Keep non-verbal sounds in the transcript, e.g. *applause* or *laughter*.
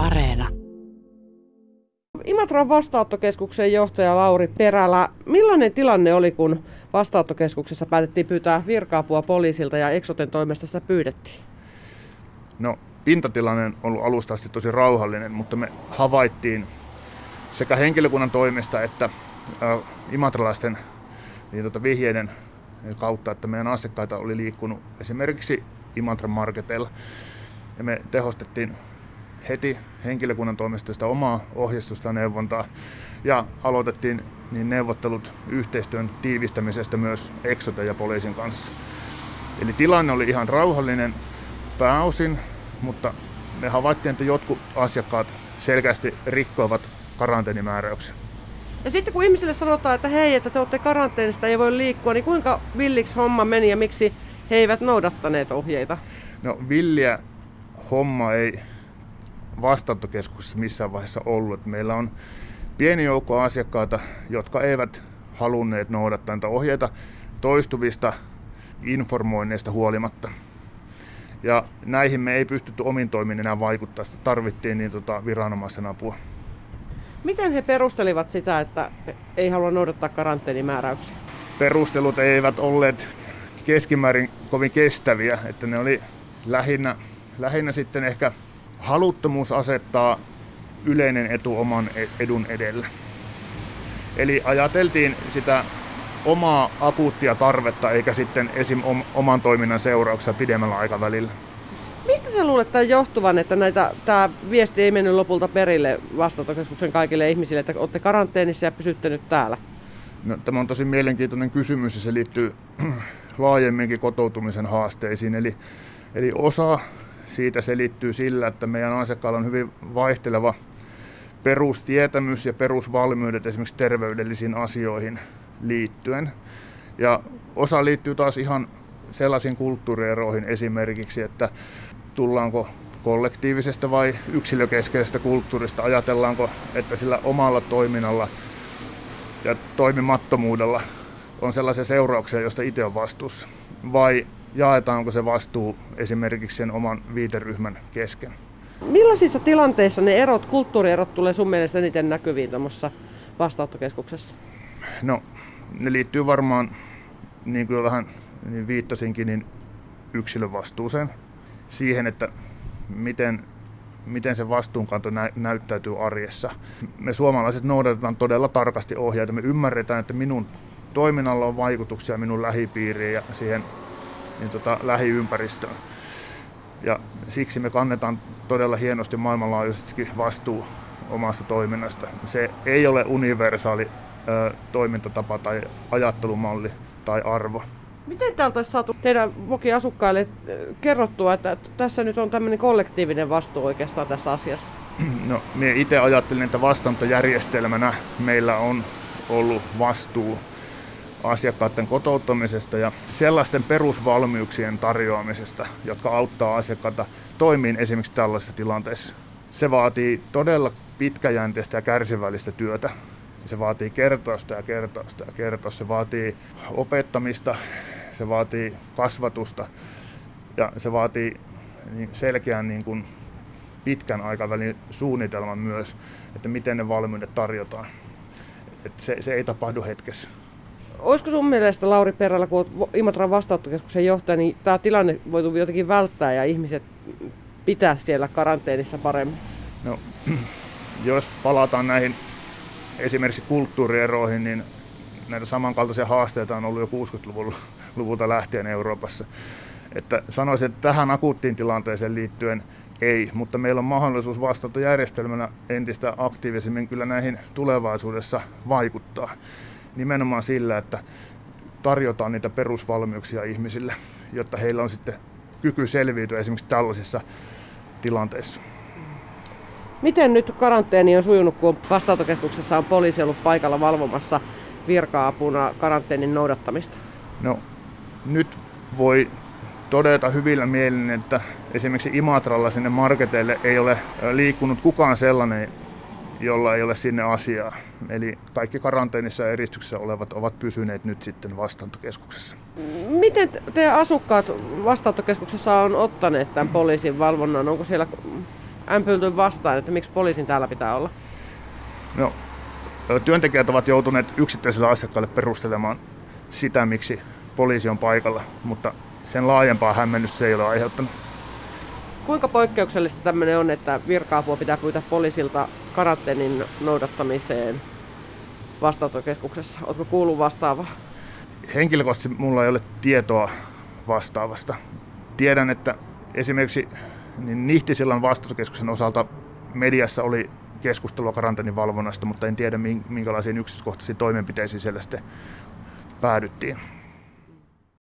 Areena. Imatran vastaanottokeskuksen johtaja Lauri Perälä, millainen tilanne oli, kun vastaanottokeskuksessa päätettiin pyytää virkaapua poliisilta ja Exoten toimesta sitä pyydettiin? No, pintatilanne on ollut alusta asti tosi rauhallinen, mutta me havaittiin sekä henkilökunnan toimesta että äh, imatralaisten niin tota, vihjeiden kautta, että meidän asiakkaita oli liikkunut esimerkiksi Imatran marketeilla. Ja me tehostettiin heti henkilökunnan toimesta sitä omaa ohjeistusta ja neuvontaa ja aloitettiin niin neuvottelut yhteistyön tiivistämisestä myös Exoten ja poliisin kanssa. Eli tilanne oli ihan rauhallinen pääosin, mutta me havaittiin, että jotkut asiakkaat selkeästi rikkoivat karanteenimääräyksen. Ja sitten kun ihmisille sanotaan, että hei, että te olette karanteenista, ei voi liikkua, niin kuinka villiksi homma meni ja miksi he eivät noudattaneet ohjeita? No villiä homma ei vastaanottokeskuksessa missään vaiheessa ollut. Meillä on pieni joukko asiakkaita, jotka eivät halunneet noudattaa näitä ohjeita toistuvista informoinneista huolimatta. Ja näihin me ei pystytty omin toimin enää vaikuttaa, sitä tarvittiin niin tota viranomaisen apua. Miten he perustelivat sitä, että ei halua noudattaa karanteenimääräyksiä? Perustelut eivät olleet keskimäärin kovin kestäviä, että ne oli lähinnä, lähinnä sitten ehkä haluttomuus asettaa yleinen etu oman e-, edun edelle. Eli ajateltiin sitä omaa akuuttia tarvetta eikä sitten esim. oman toiminnan seurauksia pidemmällä aikavälillä. Mistä sä luulet tämän johtuvan, että näitä, tämä viesti ei mennyt lopulta perille vastaanottokeskuksen kaikille ihmisille, että olette karanteenissa ja pysytte nyt täällä? No, tämä on tosi mielenkiintoinen kysymys ja se liittyy *clears throat* laajemminkin kotoutumisen haasteisiin. Eli, eli osa siitä selittyy sillä, että meidän asiakkaalla on hyvin vaihteleva perustietämys ja perusvalmiudet esimerkiksi terveydellisiin asioihin liittyen. Ja osa liittyy taas ihan sellaisiin kulttuurieroihin esimerkiksi, että tullaanko kollektiivisesta vai yksilökeskeisestä kulttuurista, ajatellaanko, että sillä omalla toiminnalla ja toimimattomuudella on sellaisia seurauksia, joista itse on vastuussa, vai jaetaanko se vastuu esimerkiksi sen oman viiteryhmän kesken. Millaisissa tilanteissa ne erot, kulttuurierot tulee sun mielestä eniten näkyviin tuommoisessa vastaanottokeskuksessa? No, ne liittyy varmaan, niin kuin jo vähän niin viittasinkin, niin yksilön vastuuseen. Siihen, että miten, miten se vastuunkanto nä- näyttäytyy arjessa. Me suomalaiset noudatetaan todella tarkasti ohjeita. Me ymmärretään, että minun toiminnalla on vaikutuksia minun lähipiiriin ja siihen niin tota, lähiympäristöön. Ja siksi me kannetaan todella hienosti maailmanlaajuisesti vastuu omasta toiminnasta. Se ei ole universaali ö, toimintatapa tai ajattelumalli tai arvo. Miten täältä olisi saatu teidän Voki-asukkaille kerrottua, että tässä nyt on tämmöinen kollektiivinen vastuu oikeastaan tässä asiassa? *clears throat* No, minä itse ajattelin, että vastaanottojärjestelmänä meillä on ollut vastuu asiakkaiden kotouttamisesta ja sellaisten perusvalmiuksien tarjoamisesta, jotka auttaa asiakkaita toimiin esimerkiksi tällaisessa tilanteessa. Se vaatii todella pitkäjänteistä ja kärsivällistä työtä. Se vaatii kertoista ja kertoista ja kertoista. Se vaatii opettamista, se vaatii kasvatusta ja se vaatii niin selkeän niin kuin pitkän aikavälin suunnitelman myös, että miten ne valmiudet tarjotaan. Että se, se ei tapahdu hetkessä. Olisiko sun mielestä, Lauri Perällä, kun olet Imatran vastaanottokeskuksen johtaja, niin tämä tilanne voitu jotenkin välttää ja ihmiset pitää siellä karanteenissa paremmin? No, jos palataan näihin esimerkiksi kulttuurieroihin, niin näitä samankaltaisia haasteita on ollut jo 60-luvulta lähtien Euroopassa. Että sanoisin, että tähän akuuttiin tilanteeseen liittyen ei, mutta meillä on mahdollisuus vastaanottojärjestelmänä entistä aktiivisemmin kyllä näihin tulevaisuudessa vaikuttaa nimenomaan sillä, että tarjotaan niitä perusvalmiuksia ihmisille, jotta heillä on sitten kyky selviytyä esimerkiksi tällaisissa tilanteissa. Miten nyt karanteeni on sujunut, kun vastaanotokeskuksessa on poliisi ollut paikalla valvomassa virka-apuna karanteenin noudattamista? No, nyt voi todeta hyvillä mielin, että esimerkiksi Imatralla sinne marketeille ei ole liikkunut kukaan sellainen, jolla ei ole sinne asiaa. Eli kaikki karanteenissa ja eristyksessä olevat ovat pysyneet nyt sitten vastaanottokeskuksessa. Miten teidän asukkaat vastaanottokeskuksessa on ottaneet tämän poliisin valvonnan? Onko siellä ämpylty vastaan, että miksi poliisin täällä pitää olla? No, työntekijät ovat joutuneet yksittäisille asiakkaille perustelemaan sitä, miksi poliisi on paikalla, mutta sen laajempaa hämmennystä se ei ole aiheuttanut. Kuinka poikkeuksellista tämmöinen on, että virka-apua pitää pyytää poliisilta karanteenin noudattamiseen vastaanottokeskuksessa? Oletko kuullut vastaavaa? Henkilökohtaisesti mulla ei ole tietoa vastaavasta. Tiedän, että esimerkiksi niin Nihtisillan vastaanottokeskuksen osalta mediassa oli keskustelua karanteenin valvonnasta, mutta en tiedä minkälaisiin yksityiskohtaisiin toimenpiteisiin siellä sitten päädyttiin.